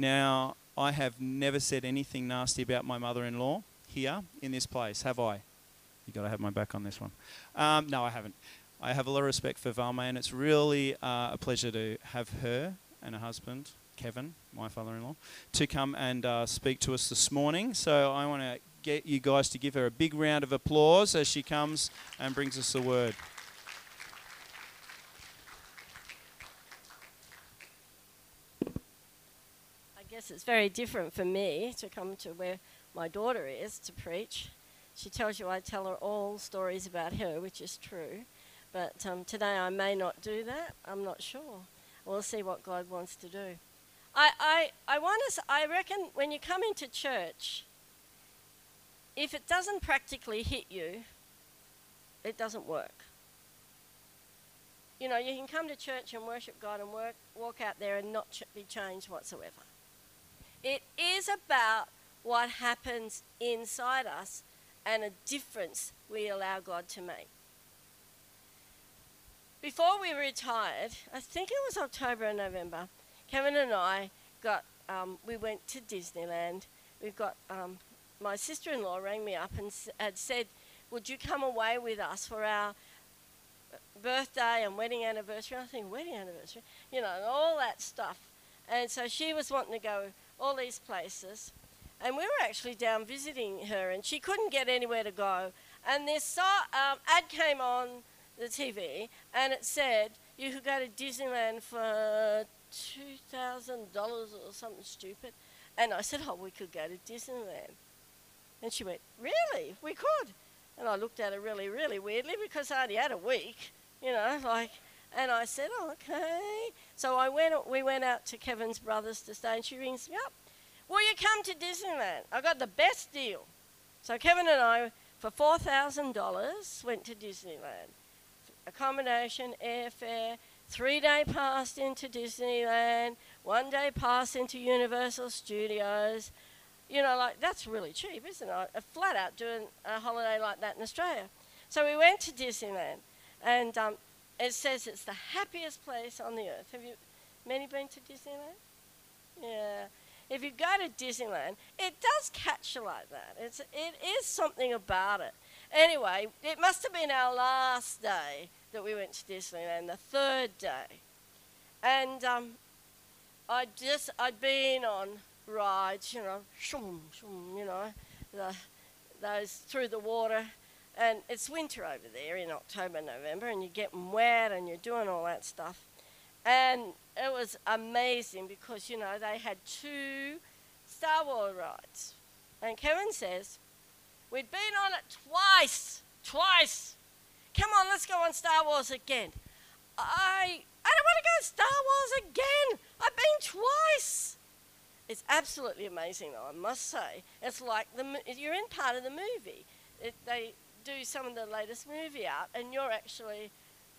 Now, I have never said anything nasty about my mother in law here in this place, have I? You've got to have my back on this one. Um, no, I haven't. I have a lot of respect for Valma, and it's really uh, a pleasure to have her and her husband, Kevin, my father in law, to come and uh, speak to us this morning. So I want to get you guys to give her a big round of applause as she comes and brings us the word. It's very different for me to come to where my daughter is to preach. She tells you I tell her all stories about her, which is true. But um, today I may not do that. I'm not sure. We'll see what God wants to do. I, I, I want to, I reckon when you come into church, if it doesn't practically hit you, it doesn't work. You know, you can come to church and worship God and work, walk out there and not ch- be changed whatsoever. It is about what happens inside us and a difference we allow God to make. Before we retired, I think it was October and November, Kevin and I got, um, we went to Disneyland. We've got, um, my sister in law rang me up and had said, Would you come away with us for our birthday and wedding anniversary? I think, wedding anniversary, you know, and all that stuff. And so she was wanting to go all these places. And we were actually down visiting her, and she couldn't get anywhere to go. And this saw, um, ad came on the TV, and it said you could go to Disneyland for two thousand dollars or something stupid. And I said, "Oh, we could go to Disneyland." And she went, "Really? We could?" And I looked at her really, really weirdly because I only had a week, you know, like. And I said, oh, "Okay." So I went. We went out to Kevin's brothers to stay, and she rings me up. Will you come to Disneyland? I got the best deal. So Kevin and I, for four thousand dollars, went to Disneyland. Accommodation, airfare, three-day pass into Disneyland, one-day pass into Universal Studios. You know, like that's really cheap, isn't it? A flat out doing a holiday like that in Australia. So we went to Disneyland, and um, it says it's the happiest place on the earth. Have you many been to Disneyland? Yeah if you go to Disneyland, it does catch you like that. It's, it is something about it. Anyway, it must have been our last day that we went to Disneyland, the third day. And um, I'd just, I'd been on rides, you know, shoom, shoom, you know, the, those through the water. And it's winter over there in October, November, and you're getting wet and you're doing all that stuff. And it was amazing because, you know, they had two Star Wars rides. And Kevin says, We'd been on it twice. Twice. Come on, let's go on Star Wars again. I I don't want to go Star Wars again. I've been twice. It's absolutely amazing, though, I must say. It's like the you're in part of the movie. It, they do some of the latest movie out, and you're actually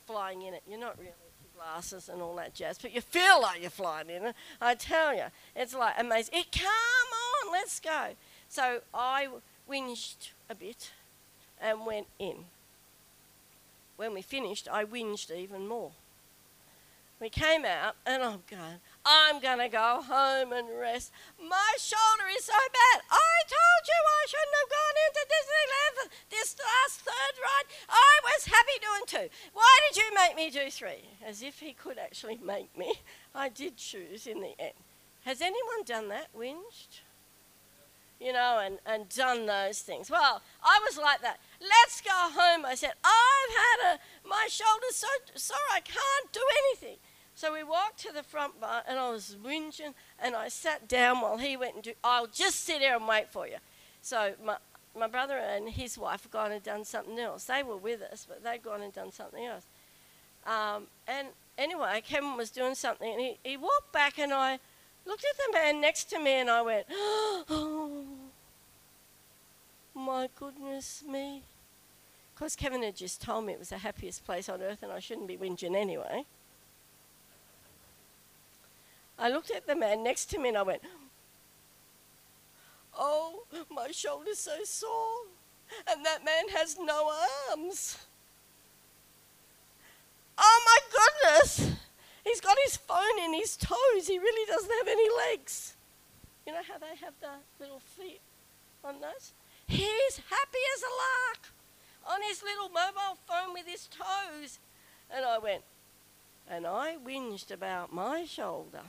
flying in it. You're not really glasses and all that jazz, but you feel like you're flying in it. I tell you, it's like amazing. It, come on, let's go. So I whinged a bit and went in. When we finished, I whinged even more. We came out, and I'm going, I'm going to go home and rest. My shoulder is so bad. I told you I shouldn't have gone into Disneyland this last third ride. I was happy doing two. Why did you make me do three? As if he could actually make me. I did choose in the end. Has anyone done that? Whinged? You know, and, and done those things. Well, I was like that. Let's go home. I said, I've had a, my shoulder's so sore I can't do anything. So we walked to the front bar, and I was whinging, and I sat down while he went and do. I'll just sit here and wait for you. So my my brother and his wife had gone and done something else. They were with us, but they'd gone and done something else. Um, and anyway, Kevin was doing something, and he, he walked back, and I looked at the man next to me, and I went, "Oh, my goodness me!" Because Kevin had just told me it was the happiest place on earth, and I shouldn't be whinging anyway. I looked at the man next to me and I went, Oh, my shoulder's so sore. And that man has no arms. Oh my goodness! He's got his phone in his toes. He really doesn't have any legs. You know how they have the little feet on those? He's happy as a lark on his little mobile phone with his toes. And I went, and I whinged about my shoulder.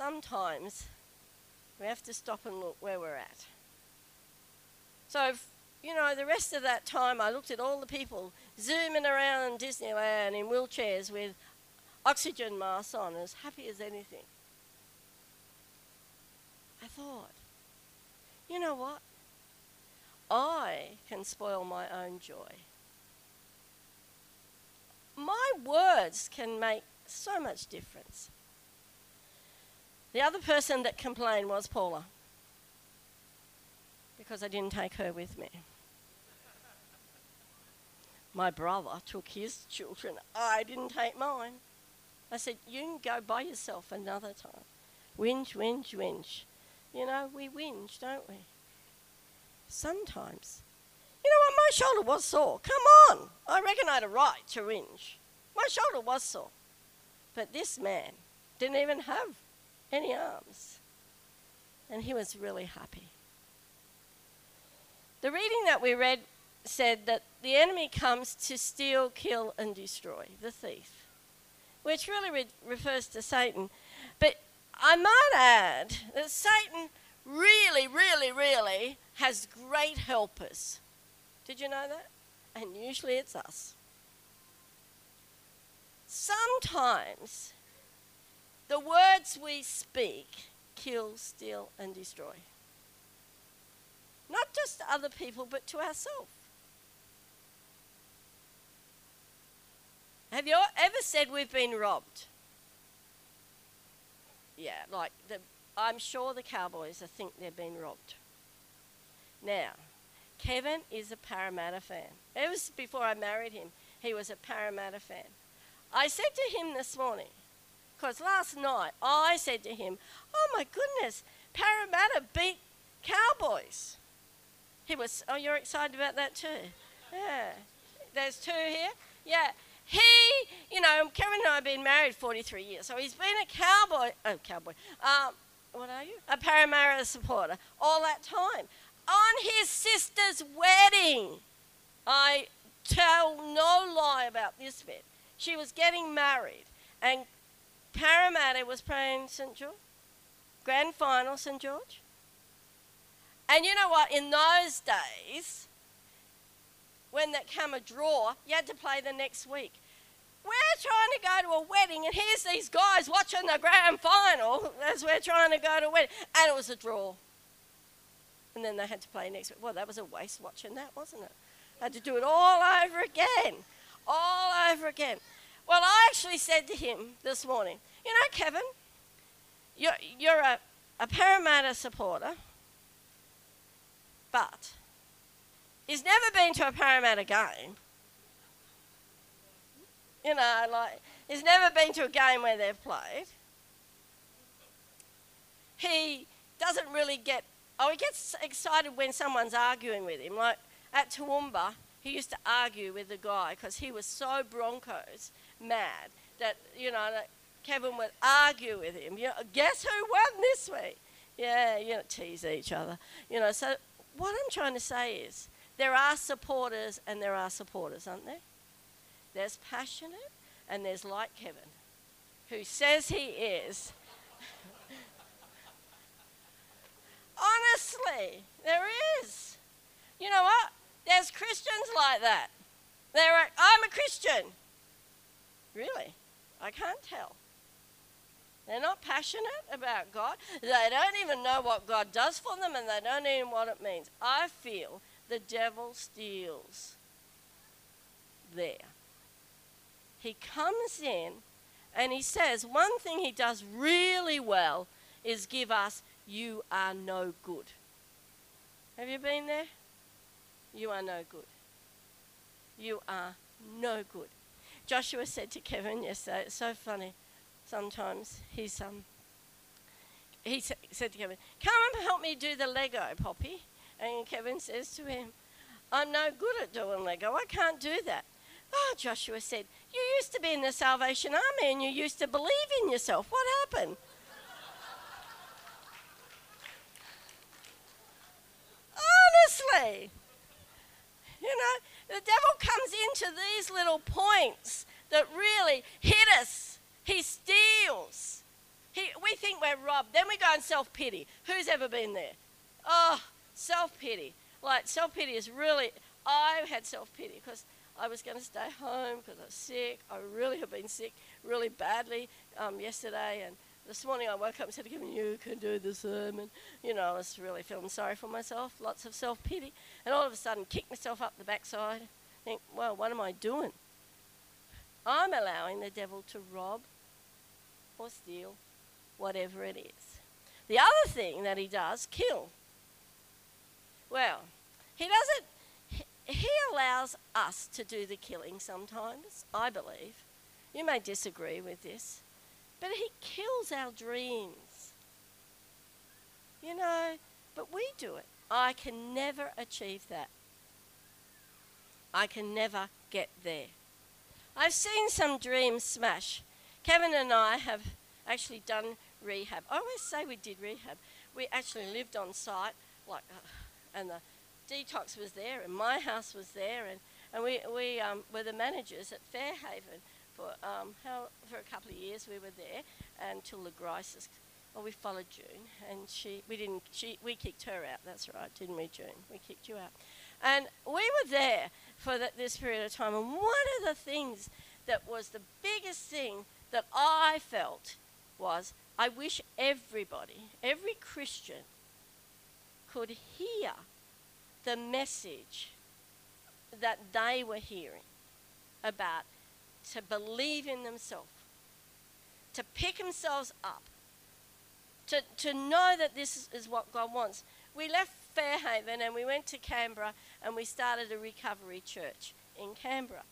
Sometimes we have to stop and look where we're at. So, you know, the rest of that time I looked at all the people zooming around Disneyland in wheelchairs with oxygen masks on, as happy as anything. I thought, you know what? I can spoil my own joy. My words can make so much difference. The other person that complained was Paula, because I didn't take her with me. My brother took his children, I didn't take mine. I said, You can go by yourself another time. Whinge, whinge, whinge. You know, we whinge, don't we? Sometimes. You know what? My shoulder was sore. Come on. I reckon I had a right to whinge. My shoulder was sore. But this man didn't even have any arms. And he was really happy. The reading that we read said that the enemy comes to steal, kill, and destroy, the thief, which really re- refers to Satan. But I might add that Satan really, really, really has great helpers. Did you know that? And usually it's us. Sometimes the words we speak kill, steal, and destroy. Not just to other people, but to ourselves. Have you ever said we've been robbed? Yeah, like the, I'm sure the Cowboys think they've been robbed. Now, Kevin is a Parramatta fan. It was before I married him. He was a Parramatta fan. I said to him this morning, because last night I said to him, Oh my goodness, Parramatta beat Cowboys. He was, Oh, you're excited about that too? Yeah. There's two here? Yeah. He, you know, Kevin and I have been married 43 years, so he's been a cowboy, oh, cowboy, um, what are you? A Parramatta supporter all that time. On his sister's wedding, I tell no lie about this bit. She was getting married, and Parramatta was playing St. George, grand final St. George. And you know what? In those days, when that came a draw, you had to play the next week. We're trying to go to a wedding, and here's these guys watching the grand final as we're trying to go to a wedding, and it was a draw. And then they had to play next week. Well, that was a waste watching that, wasn't it? I had to do it all over again, all over again. Well, I actually said to him this morning, you know, Kevin, you're, you're a, a Parramatta supporter, but he's never been to a Parramatta game. You know, like, he's never been to a game where they've played. He doesn't really get, oh, he gets excited when someone's arguing with him. Like at Toowoomba, he used to argue with the guy because he was so Broncos mad that, you know, that Kevin would argue with him. You know, guess who won this week? Yeah, you know, tease each other. You know, so what I'm trying to say is there are supporters and there are supporters, aren't there? There's passionate and there's like Kevin, who says he is. Honestly, there is. You know what? There's Christians like that. They're, I'm a Christian. Really? I can't tell. They're not passionate about God. They don't even know what God does for them and they don't even know what it means. I feel the devil steals there. He comes in and he says, one thing he does really well is give us, you are no good. Have you been there? You are no good. You are no good. Joshua said to Kevin yesterday, it's so funny. Sometimes he's um he sa- said to Kevin, Come and help me do the Lego, Poppy. And Kevin says to him, I'm no good at doing Lego. I can't do that. Oh, Joshua said, You used to be in the Salvation Army and you used to believe in yourself. What happened? Honestly. You know, the devil comes into these little points that really hit us. He steals. He, we think we're robbed. Then we go and self pity. Who's ever been there? Oh, self pity. Like, self pity is really, I had self pity because I was going to stay home because I was sick. I really have been sick really badly um, yesterday. And this morning I woke up and said Kevin, You can do the sermon. You know, I was really feeling sorry for myself, lots of self pity. And all of a sudden, kicked myself up the backside. Think, Well, what am I doing? I'm allowing the devil to rob or steal, whatever it is. The other thing that he does, kill. Well, he doesn't, he allows us to do the killing sometimes, I believe. You may disagree with this, but he kills our dreams. You know, but we do it. I can never achieve that. I can never get there. I've seen some dreams smash. Kevin and I have actually done rehab. I always say we did rehab. We actually lived on site, like, uh, and the detox was there, and my house was there, and, and we, we um, were the managers at Fairhaven for um, how, for a couple of years. We were there until the crisis. Well, we followed June, and she we didn't she we kicked her out. That's right, didn't we, June? We kicked you out, and we were there for the, this period of time. And one of the things that was the biggest thing that I felt was I wish everybody, every Christian, could hear the message that they were hearing about to believe in themselves, to pick themselves up, to, to know that this is what God wants. We left Fairhaven and we went to Canberra and we started a recovery church in Canberra.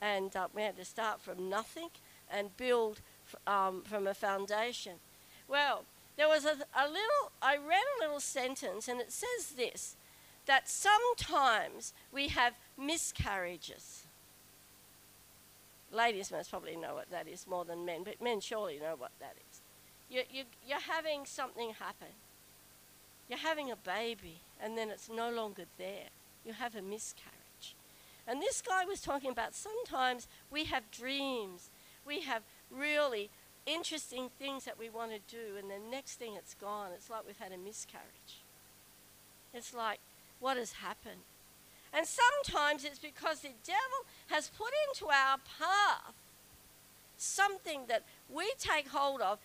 And uh, we had to start from nothing and build um, from a foundation. Well, there was a, a little, I read a little sentence and it says this that sometimes we have miscarriages. Ladies must probably know what that is more than men, but men surely know what that is. You, you, you're having something happen. You're having a baby, and then it's no longer there. You have a miscarriage. And this guy was talking about sometimes we have dreams, we have really interesting things that we want to do, and the next thing it's gone. It's like we've had a miscarriage. It's like, what has happened? And sometimes it's because the devil has put into our path something that we take hold of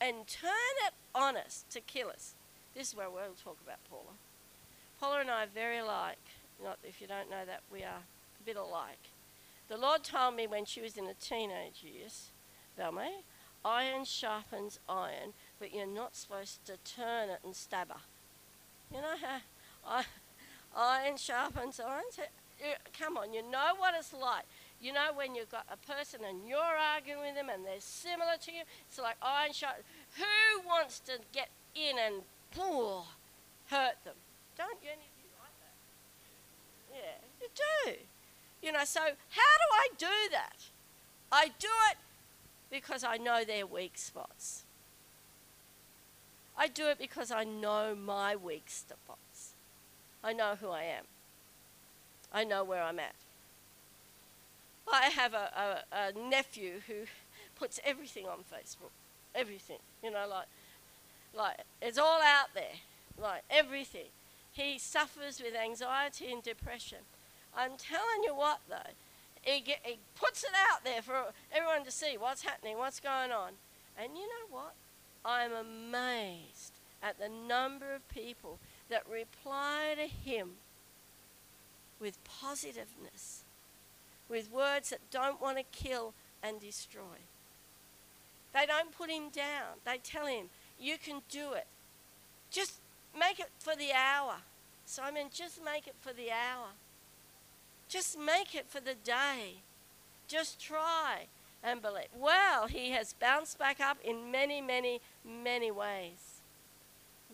and turn it on us to kill us. This is where we'll talk about Paula. Paula and I are very alike. Not if you don't know that, we are a bit alike. The Lord told me when she was in her teenage years, Valme, iron sharpens iron, but you're not supposed to turn it and stab her. You know how iron sharpens iron? Come on, you know what it's like. You know when you've got a person and you're arguing with them and they're similar to you? It's like iron sharp. Who wants to get in and oh, hurt them? Don't you? Yeah, you do. You know, so how do I do that? I do it because I know their weak spots. I do it because I know my weak spots. I know who I am. I know where I'm at. I have a, a, a nephew who puts everything on Facebook. Everything. You know, like, like it's all out there. Like everything. He suffers with anxiety and depression. I'm telling you what, though, he, get, he puts it out there for everyone to see what's happening, what's going on. And you know what? I'm amazed at the number of people that reply to him with positiveness, with words that don't want to kill and destroy. They don't put him down. They tell him, You can do it. Just make it for the hour. Simon, just make it for the hour. Just make it for the day. Just try and believe. Well, he has bounced back up in many, many, many ways.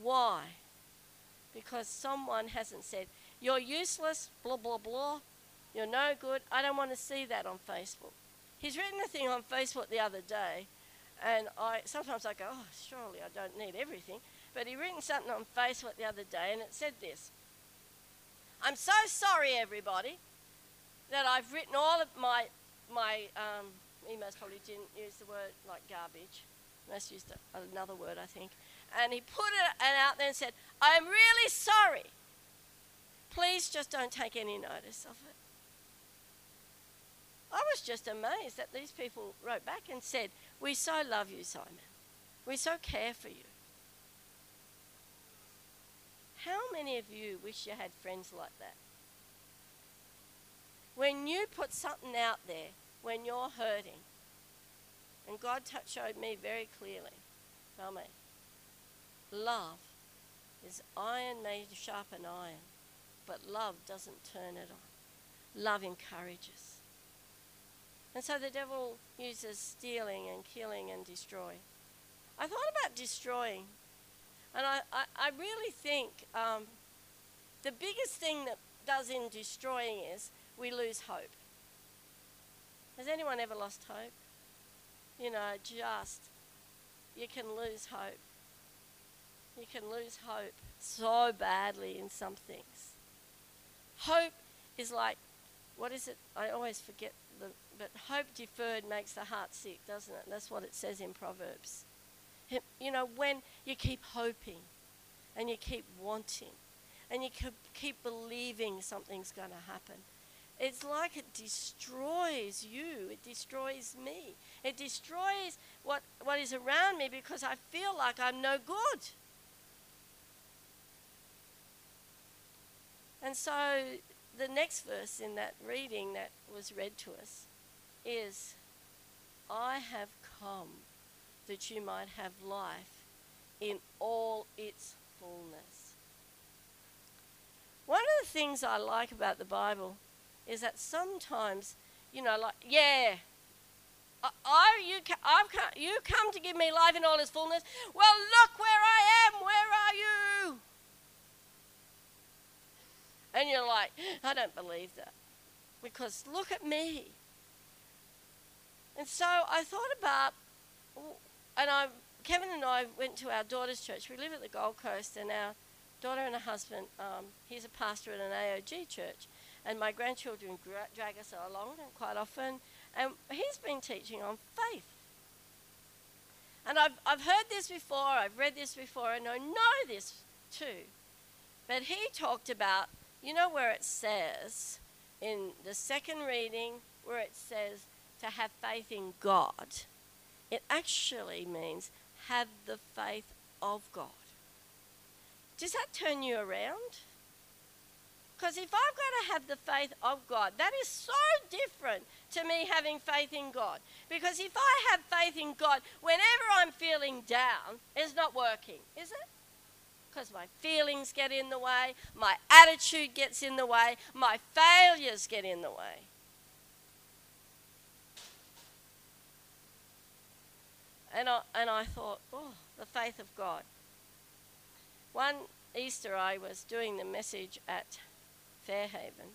Why? Because someone hasn't said, You're useless, blah, blah, blah. You're no good. I don't want to see that on Facebook. he's written a thing on Facebook the other day, and I sometimes I go, oh, surely I don't need everything. But he written something on Facebook the other day, and it said this. I'm so sorry, everybody, that I've written all of my my um, emails. Probably didn't use the word like garbage. Most used another word, I think. And he put it out there and said, "I'm really sorry. Please just don't take any notice of it." I was just amazed that these people wrote back and said, We so love you, Simon. We so care for you. How many of you wish you had friends like that? When you put something out there, when you're hurting, and God showed me very clearly, tell me, love is iron made to sharpen iron, but love doesn't turn it on. Love encourages. And so the devil uses stealing and killing and destroy. I thought about destroying, and I, I, I really think um, the biggest thing that does in destroying is we lose hope. Has anyone ever lost hope? You know, just, you can lose hope. You can lose hope so badly in some things. Hope is like, what is it? I always forget the, but hope deferred makes the heart sick, doesn't it? That's what it says in Proverbs. You know, when you keep hoping and you keep wanting and you keep believing something's going to happen, it's like it destroys you. It destroys me. It destroys what, what is around me because I feel like I'm no good. And so the next verse in that reading that was read to us is I have come that you might have life in all its fullness. One of the things I like about the Bible is that sometimes, you know, like, yeah, I, you, I've come, you come to give me life in all its fullness. Well, look where I am. Where are you? And you're like, I don't believe that. Because look at me. And so I thought about, and I, Kevin and I went to our daughter's church. We live at the Gold Coast, and our daughter and her husband, um, he's a pastor at an AOG church. And my grandchildren gra- drag us along quite often. And he's been teaching on faith. And I've, I've heard this before, I've read this before, and I know this too. But he talked about you know where it says in the second reading, where it says to have faith in God? It actually means have the faith of God. Does that turn you around? Because if I've got to have the faith of God, that is so different to me having faith in God. Because if I have faith in God, whenever I'm feeling down, it's not working, is it? Because my feelings get in the way, my attitude gets in the way, my failures get in the way. And I, and I thought, oh, the faith of God. One Easter, I was doing the message at Fairhaven,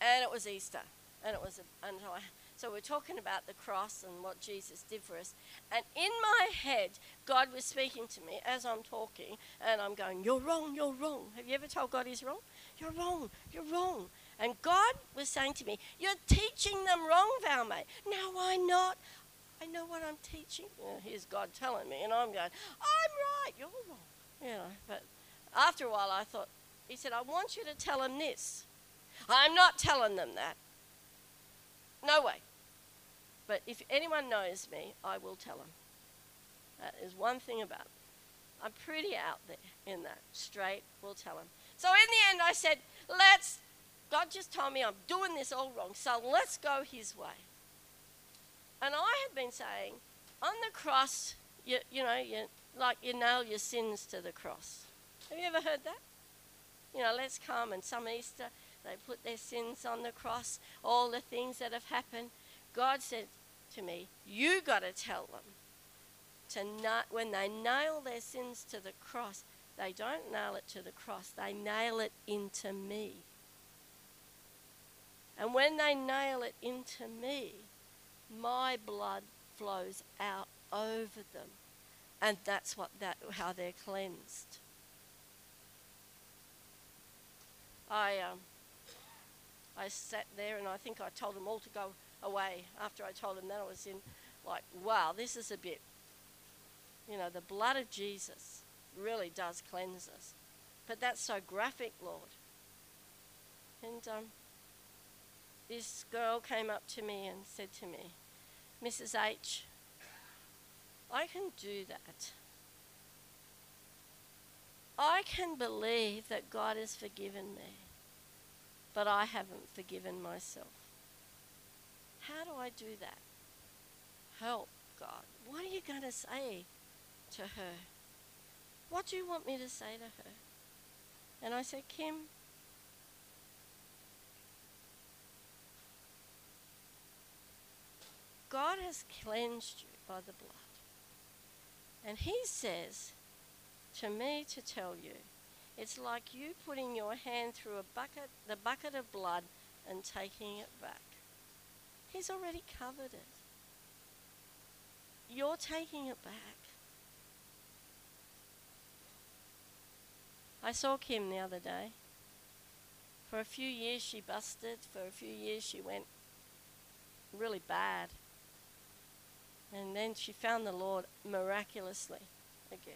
and it was Easter, and it was, a, and I so we're talking about the cross and what Jesus did for us. And in my head, God was speaking to me as I'm talking, and I'm going, You're wrong, you're wrong. Have you ever told God He's wrong? You're wrong, you're wrong. And God was saying to me, You're teaching them wrong, Valmay. Now why not? I know what I'm teaching. Well, here's God telling me, and I'm going, I'm right, you're wrong. You know, but after a while I thought, He said, I want you to tell them this. I'm not telling them that. No way. But if anyone knows me, I will tell them. That is one thing about me. I'm pretty out there in that. Straight, we'll tell them. So in the end, I said, let's, God just told me I'm doing this all wrong, so let's go His way. And I had been saying, on the cross, you, you know, you, like you nail your sins to the cross. Have you ever heard that? You know, let's come and some Easter, they put their sins on the cross, all the things that have happened. God said, to me, you got to tell them to not, when they nail their sins to the cross, they don't nail it to the cross, they nail it into me. And when they nail it into me, my blood flows out over them. And that's what that how they're cleansed. I um, I sat there and I think I told them all to go away after I told him that I was in like, wow, this is a bit you know, the blood of Jesus really does cleanse us. But that's so graphic, Lord. And um, this girl came up to me and said to me, Mrs. H, I can do that. I can believe that God has forgiven me, but I haven't forgiven myself. How do I do that? Help, God. What are you going to say to her? What do you want me to say to her? And I said, Kim, God has cleansed you by the blood. And He says to me to tell you, it's like you putting your hand through a bucket, the bucket of blood, and taking it back. He's already covered it. You're taking it back. I saw Kim the other day. For a few years she busted, for a few years she went really bad. And then she found the Lord miraculously again.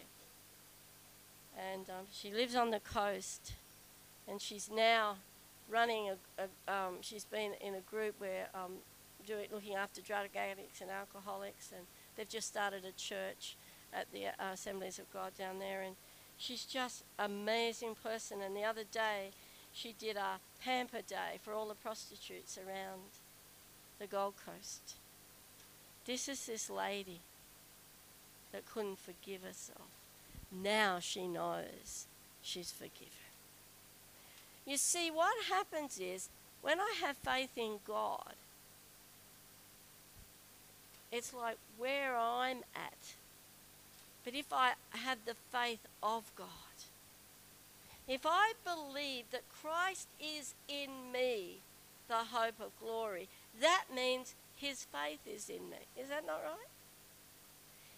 And um, she lives on the coast, and she's now running a. a um, she's been in a group where um, doing looking after drug addicts and alcoholics, and they've just started a church at the uh, Assemblies of God down there, and she's just amazing person. And the other day, she did a pamper day for all the prostitutes around the Gold Coast. This is this lady that couldn't forgive herself. Now she knows she's forgiven. You see, what happens is when I have faith in God, it's like where I'm at. But if I have the faith of God, if I believe that Christ is in me, the hope of glory, that means his faith is in me. Is that not right?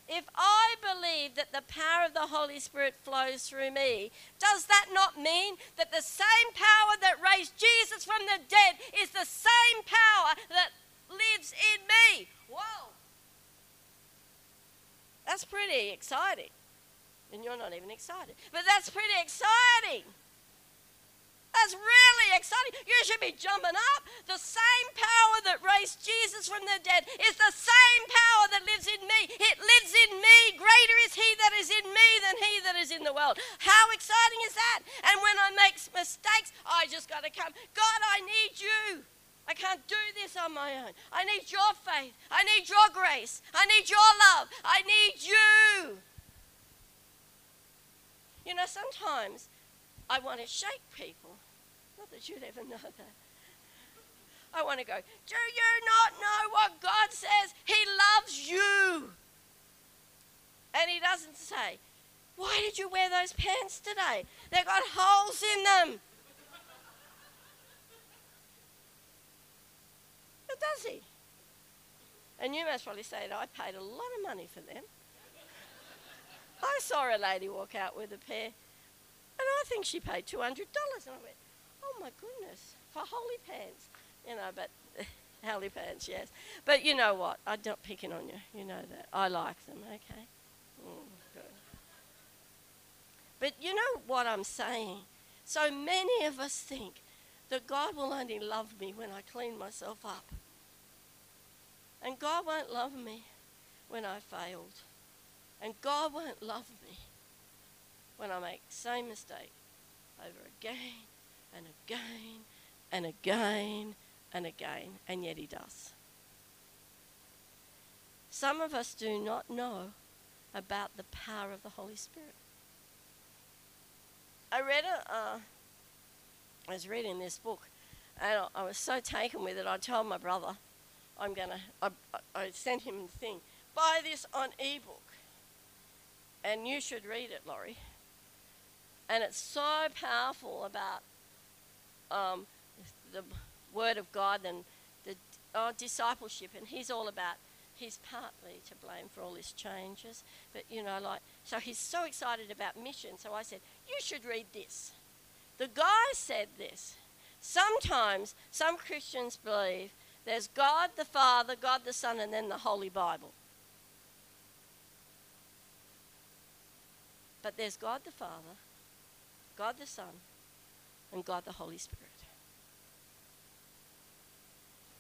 If I believe that the power of the Holy Spirit flows through me, does that not mean that the same power that raised Jesus from the dead is the same power that lives in me? Whoa! That's pretty exciting. And you're not even excited. But that's pretty exciting. That's really exciting. You should be jumping up. The same power that raised Jesus from the dead is the same power that lives in me. It lives in me. Greater is He that is in me than He that is in the world. How exciting is that? And when I make mistakes, I just got to come. God, I need you. This on my own. I need your faith. I need your grace. I need your love. I need you. You know, sometimes I want to shake people. Not that you'd ever know that. I want to go, Do you not know what God says? He loves you. And He doesn't say, Why did you wear those pants today? They've got holes in them. Does He? And you must probably say that I paid a lot of money for them. I saw a lady walk out with a pair and I think she paid $200. And I went, oh my goodness, for holy pants. You know, but holy pants, yes. But you know what? I'm not picking on you. You know that. I like them, okay? Mm, good. But you know what I'm saying? So many of us think that God will only love me when I clean myself up. And God won't love me when I failed. And God won't love me when I make the same mistake over again and again and again and again, and yet He does. Some of us do not know about the power of the Holy Spirit. I read a, uh, I was reading this book, and I, I, was so taken with it. I told my brother, I'm gonna. I, I sent him the thing. Buy this on ebook, and you should read it, Laurie. And it's so powerful about um, the, Word of God and the oh, discipleship, and he's all about. He's partly to blame for all these changes, but you know, like, so he's so excited about mission. So I said, You should read this. The guy said this. Sometimes some Christians believe there's God the Father, God the Son, and then the Holy Bible. But there's God the Father, God the Son, and God the Holy Spirit.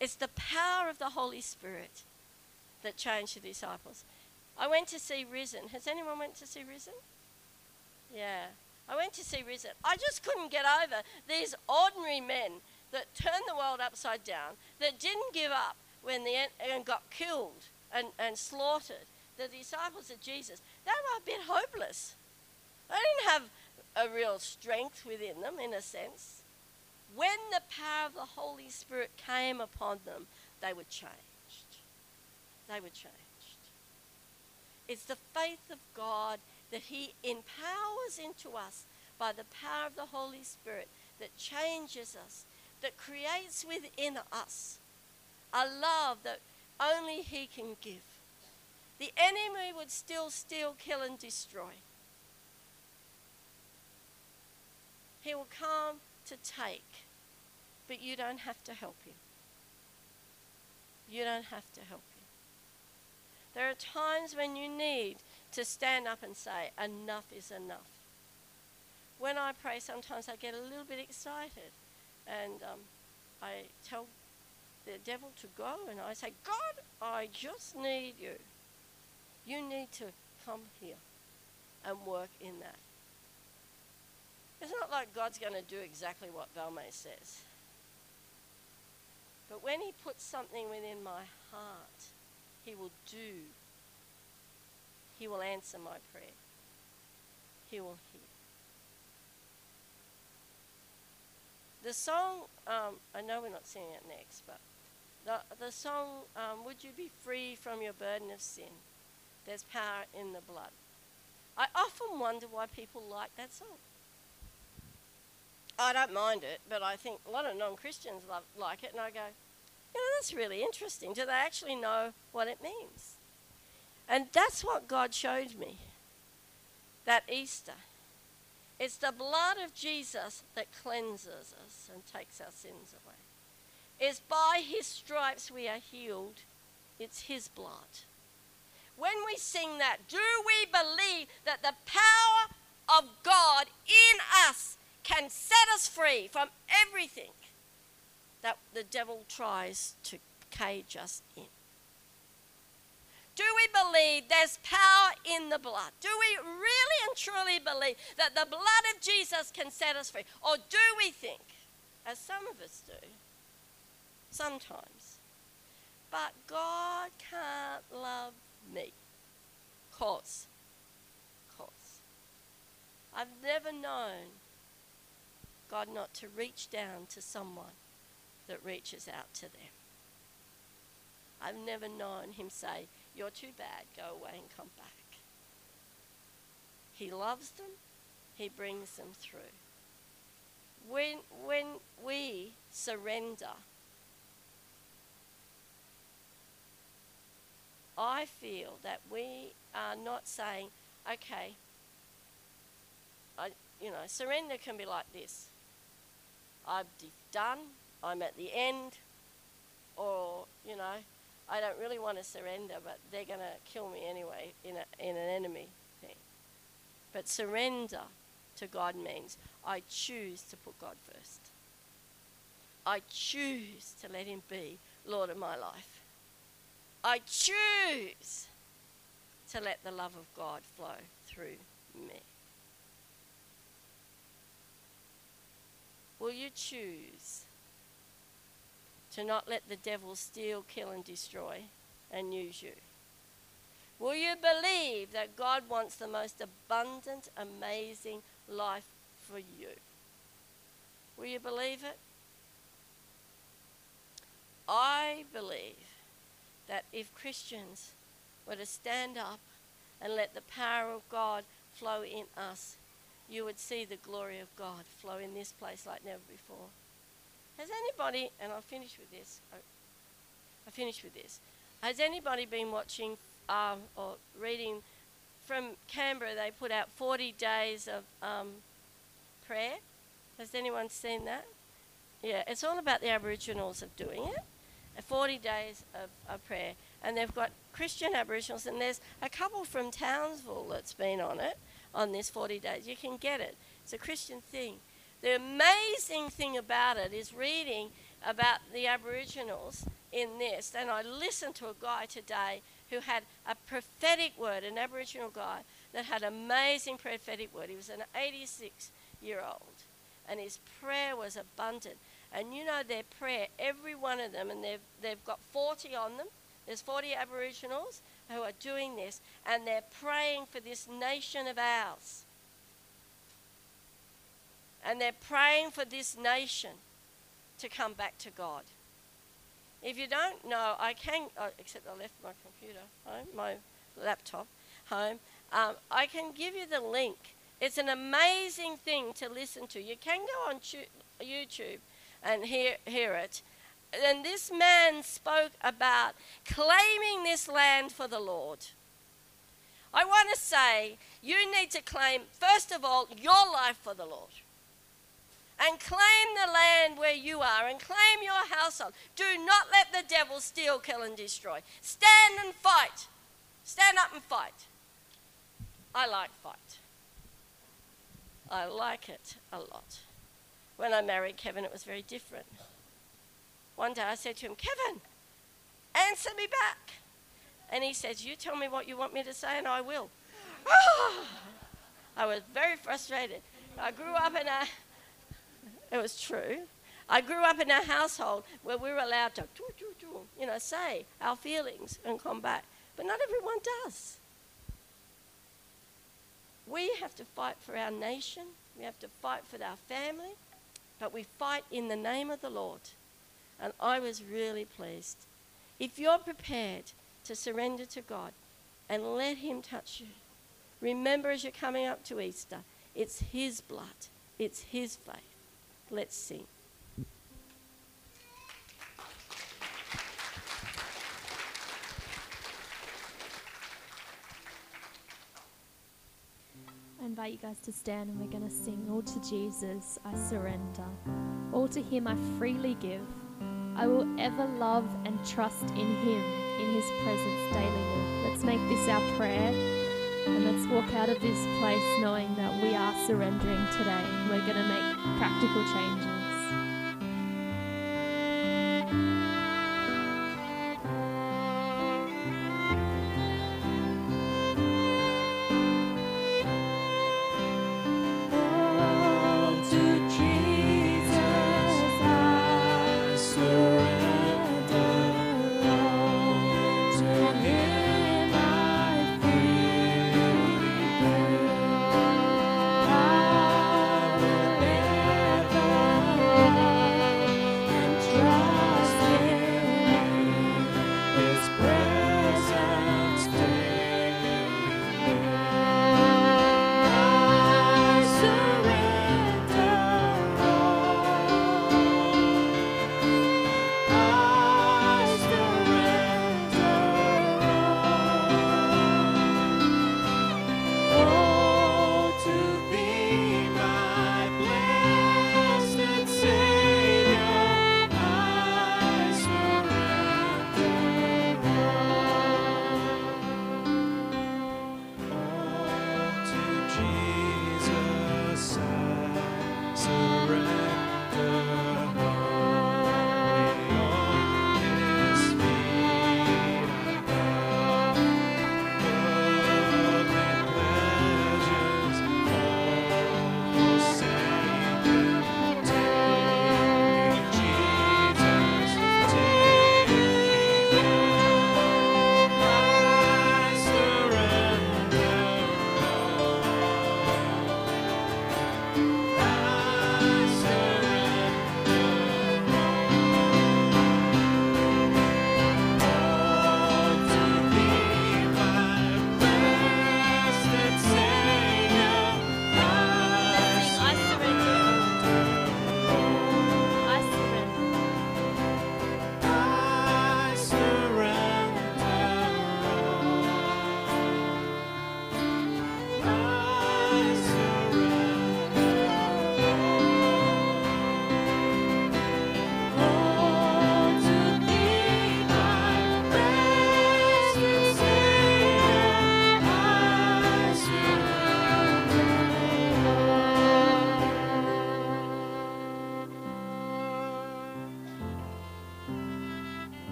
It's the power of the Holy Spirit that changed the disciples. I went to see Risen. Has anyone went to see Risen? Yeah. I went to see Risen. I just couldn't get over these ordinary men that turned the world upside down, that didn't give up when the and got killed and, and slaughtered. The disciples of Jesus, they were a bit hopeless. They didn't have a real strength within them, in a sense. When the power of the Holy Spirit came upon them, they were changed. They were changed. It's the faith of God that He empowers into us by the power of the Holy Spirit that changes us, that creates within us a love that only He can give. The enemy would still steal, kill, and destroy. He will come to take, but you don't have to help him. You don't have to help him. There are times when you need to stand up and say, enough is enough. When I pray, sometimes I get a little bit excited and um, I tell the devil to go and I say, God, I just need you. You need to come here and work in that. It's not like God's going to do exactly what Valme says. But when He puts something within my heart, He will do. He will answer my prayer. He will hear. The song, um, I know we're not singing it next, but the, the song, um, Would You Be Free from Your Burden of Sin? There's power in the blood. I often wonder why people like that song. I don't mind it, but I think a lot of non Christians like it, and I go, you know, that's really interesting. Do they actually know what it means? And that's what God showed me that Easter. It's the blood of Jesus that cleanses us and takes our sins away. It's by his stripes we are healed. It's his blood. When we sing that, do we believe that the power of God in us can set us free from everything that the devil tries to cage us in. Do we believe there's power in the blood? Do we really and truly believe that the blood of Jesus can set us free? Or do we think, as some of us do, sometimes, but God can't love me? Cause. Cause. I've never known God not to reach down to someone that reaches out to them. I've never known him say, You're too bad, go away and come back. He loves them, he brings them through. When, when we surrender, I feel that we are not saying, okay, I, you know, surrender can be like this. I've done, I'm at the end, or, you know, I don't really want to surrender, but they're going to kill me anyway in, a, in an enemy thing. But surrender to God means I choose to put God first. I choose to let Him be Lord of my life. I choose to let the love of God flow through me. Will you choose to not let the devil steal, kill, and destroy and use you? Will you believe that God wants the most abundant, amazing life for you? Will you believe it? I believe that if Christians were to stand up and let the power of God flow in us, you would see the glory of God flow in this place like never before. Has anybody, and I'll finish with this, I, I finish with this. Has anybody been watching um, or reading from Canberra? They put out 40 days of um, prayer. Has anyone seen that? Yeah, it's all about the Aboriginals of doing it. Uh, 40 days of, of prayer. And they've got Christian Aboriginals, and there's a couple from Townsville that's been on it, on this 40 days. You can get it. It's a Christian thing. The amazing thing about it is reading about the Aboriginals in this. And I listened to a guy today who had a prophetic word, an Aboriginal guy that had amazing prophetic word. He was an 86 year old, and his prayer was abundant. And you know their prayer, every one of them, and they've, they've got 40 on them. There's 40 Aboriginals who are doing this, and they're praying for this nation of ours. And they're praying for this nation to come back to God. If you don't know, I can, oh, except I left my computer home, my laptop home, um, I can give you the link. It's an amazing thing to listen to. You can go on YouTube and hear, hear it. And this man spoke about claiming this land for the Lord. I want to say you need to claim, first of all, your life for the Lord and claim the land where you are and claim your household. Do not let the devil steal, kill, and destroy. Stand and fight. Stand up and fight. I like fight. I like it a lot. When I married Kevin, it was very different. One day I said to him, Kevin, answer me back. And he says, You tell me what you want me to say, and I will. I was very frustrated. I grew up in a it was true. I grew up in a household where we were allowed to, you know, say our feelings and come back. But not everyone does. We have to fight for our nation. We have to fight for our family. But we fight in the name of the Lord. And I was really pleased. If you're prepared to surrender to God and let Him touch you, remember as you're coming up to Easter, it's His blood, it's His faith. Let's sing. I invite you guys to stand and we're going to sing All to Jesus I surrender. All to Him I freely give. I will ever love and trust in Him in His presence daily. Let's make this our prayer. And let's walk out of this place knowing that we are surrendering today. We're going to make practical changes.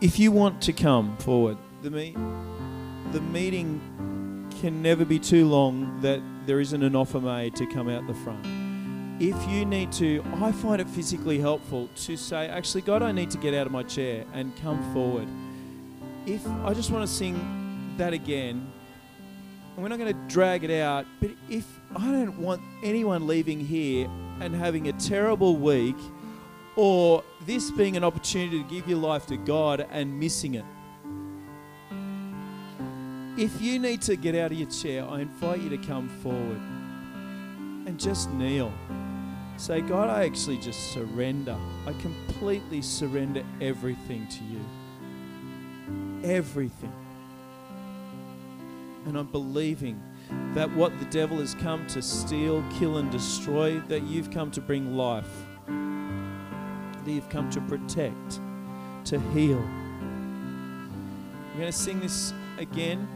If you want to come forward, the the meeting can never be too long that there isn't an offer made to come out the front. If you need to, I find it physically helpful to say, actually, God, I need to get out of my chair and come forward. If I just want to sing that again, and we're not going to drag it out, but if I don't want anyone leaving here and having a terrible week, or this being an opportunity to give your life to God and missing it. If you need to get out of your chair, I invite you to come forward and just kneel. Say, God, I actually just surrender. I completely surrender everything to you. Everything. And I'm believing that what the devil has come to steal, kill, and destroy, that you've come to bring life that you've come to protect, to heal. We're going to sing this again,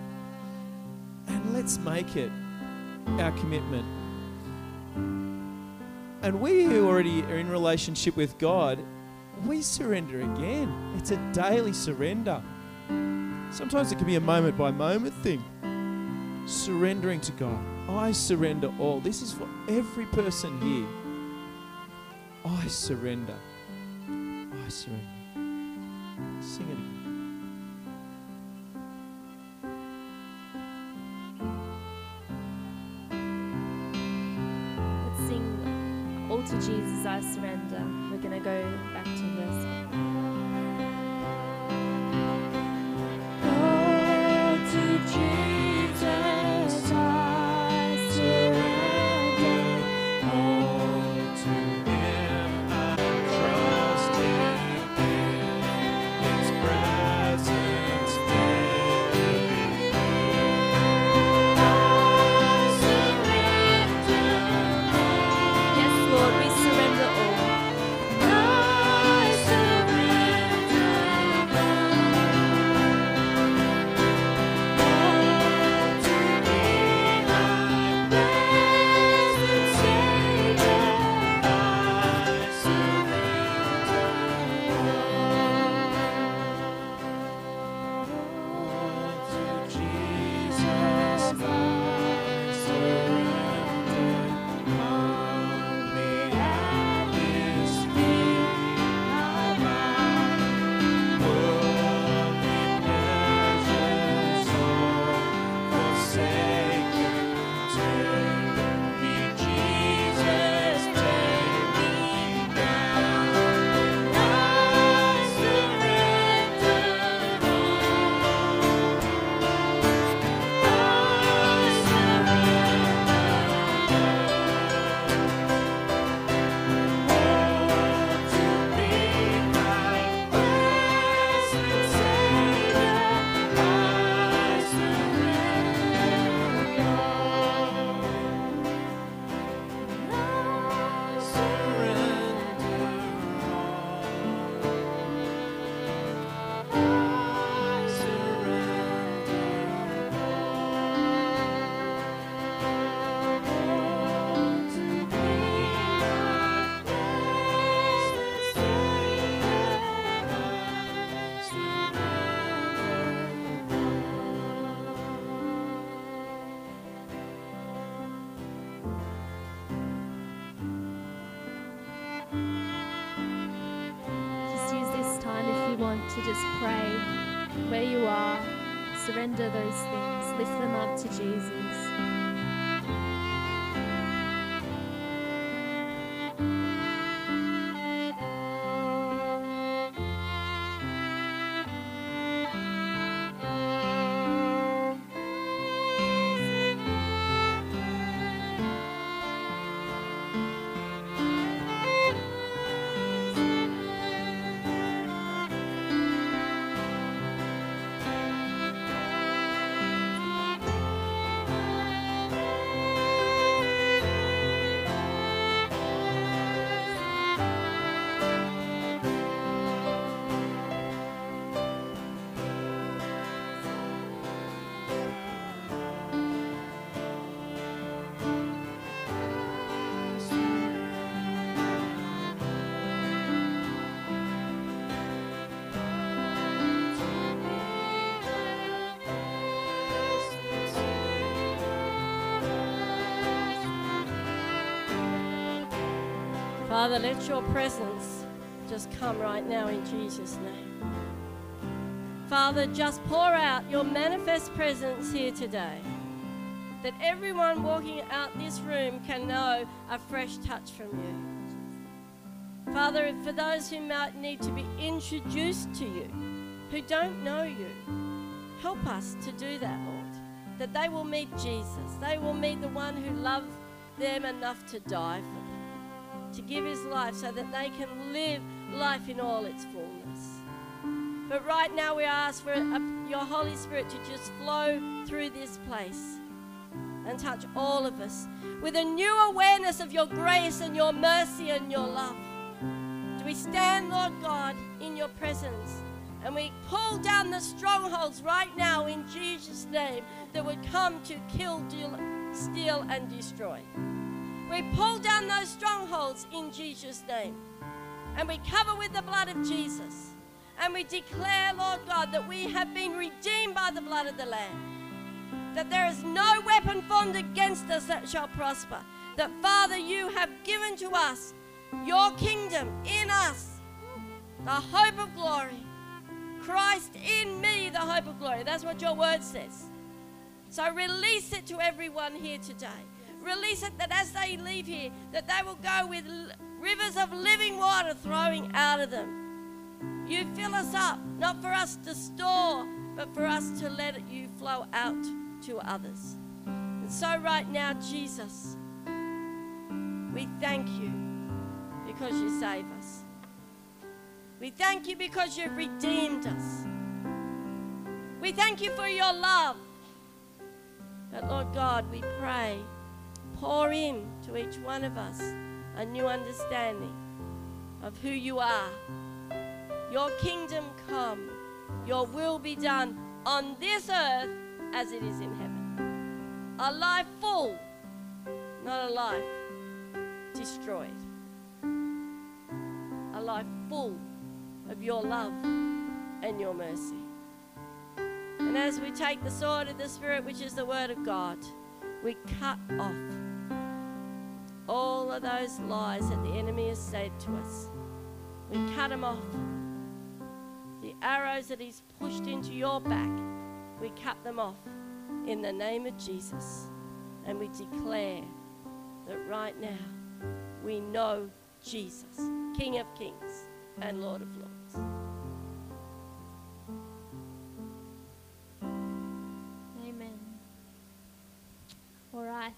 and let's make it our commitment. And we who already are in relationship with God, we surrender again. It's a daily surrender. Sometimes it can be a moment by moment thing. Surrendering to God. I surrender all. This is for every person here. I surrender. I surrender. Sing it again. Let's sing All to Jesus I Surrender. We're going to go back to verse to just pray where you are. Surrender those things. Lift them up to Jesus. Father, let your presence just come right now in Jesus' name. Father, just pour out your manifest presence here today. That everyone walking out this room can know a fresh touch from you. Father, for those who might need to be introduced to you, who don't know you, help us to do that, Lord. That they will meet Jesus. They will meet the one who loved them enough to die for to give his life so that they can live life in all its fullness. But right now, we ask for a, your Holy Spirit to just flow through this place and touch all of us with a new awareness of your grace and your mercy and your love. Do we stand, Lord God, in your presence? And we pull down the strongholds right now in Jesus' name that would come to kill, steal, and destroy. We pull down those strongholds in Jesus' name. And we cover with the blood of Jesus. And we declare, Lord God, that we have been redeemed by the blood of the Lamb. That there is no weapon formed against us that shall prosper. That, Father, you have given to us your kingdom in us, the hope of glory. Christ in me, the hope of glory. That's what your word says. So release it to everyone here today. Release it that as they leave here, that they will go with rivers of living water flowing out of them. You fill us up, not for us to store, but for us to let you flow out to others. And so right now, Jesus, we thank you because you save us. We thank you because you've redeemed us. We thank you for your love. But Lord God, we pray, pour in to each one of us a new understanding of who you are. Your kingdom come, your will be done on this earth as it is in heaven. A life full, not a life destroyed. A life full of your love and your mercy. And as we take the sword of the Spirit, which is the Word of God, we cut off all of those lies that the enemy has said to us. We cut them off. The arrows that he's pushed into your back, we cut them off in the name of Jesus. And we declare that right now we know Jesus, King of Kings and Lord of Lords. Amen. All right.